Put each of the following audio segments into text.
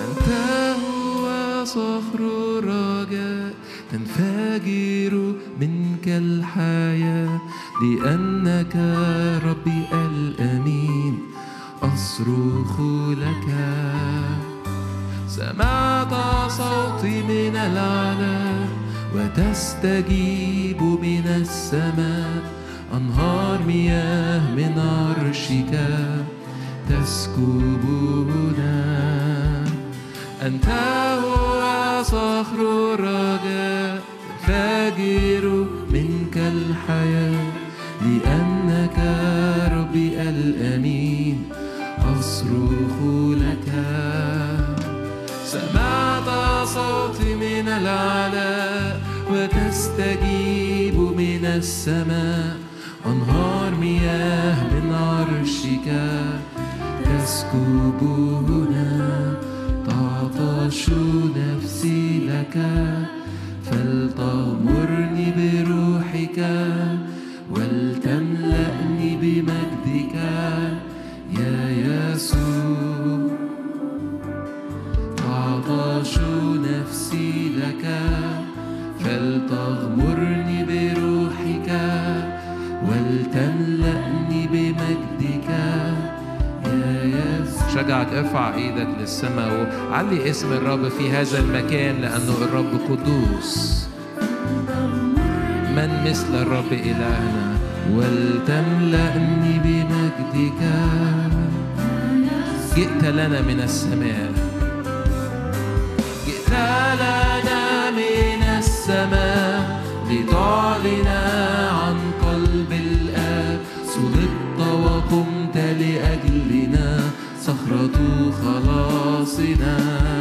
أنت هو صخر تنفجر منك الحياة لأنك ربي الأمين أصرخ لك سمعت صوتي من العلا وتستجيب من السماء أنهار مياه من عرشك تسكبنا أنت هو صخر الرجاء فاجر منك الحياة. لأنك ربي الأمين أصرخ لك. سمعت صوتي من العلا وتستجيب من السماء. أنهار مياه من عرشك تسكب هنا تعطش نفسي لك فلتغمرني بروحك. شجعك ارفع إيدك للسماء وعلي اسم الرب في هذا المكان لأنه الرب قدوس. من مثل الرب إلهنا؟ ولتملأني بمجدك. جئت لنا من السماء. جئت لنا من السماء. لتعلن night.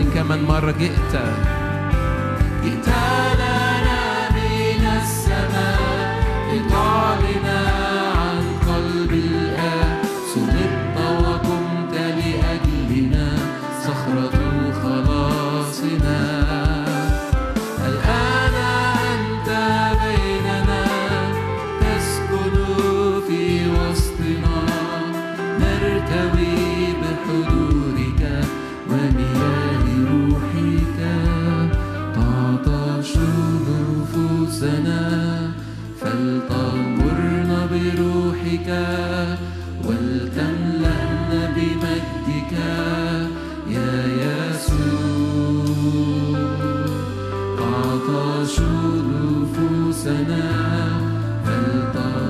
نعلن كمان مرة جئت. جئت نفوسنا فلتغمرنا بروحك ولتملأنا بمجدك. يا يسوع تعطش نفوسنا فلتغمرنا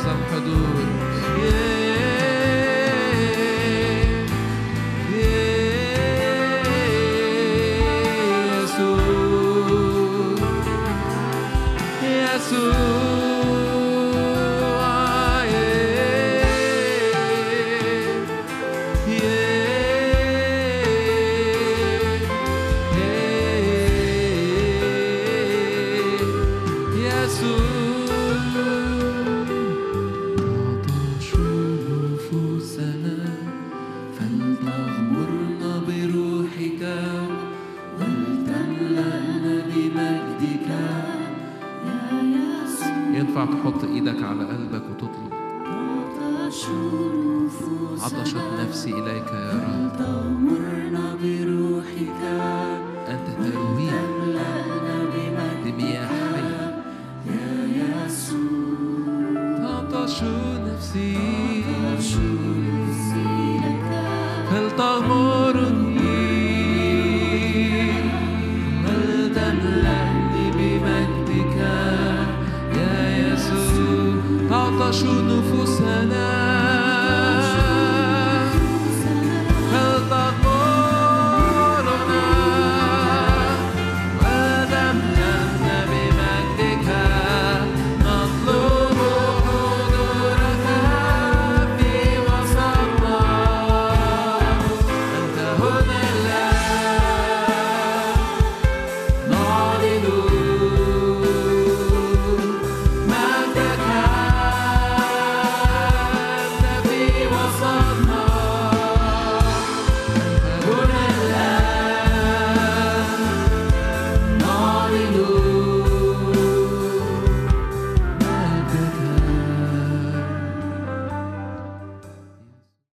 Jesus, Amado. تحط إيدك على قلبك وتطلب؟ عطشت نفسي إليك يا رب.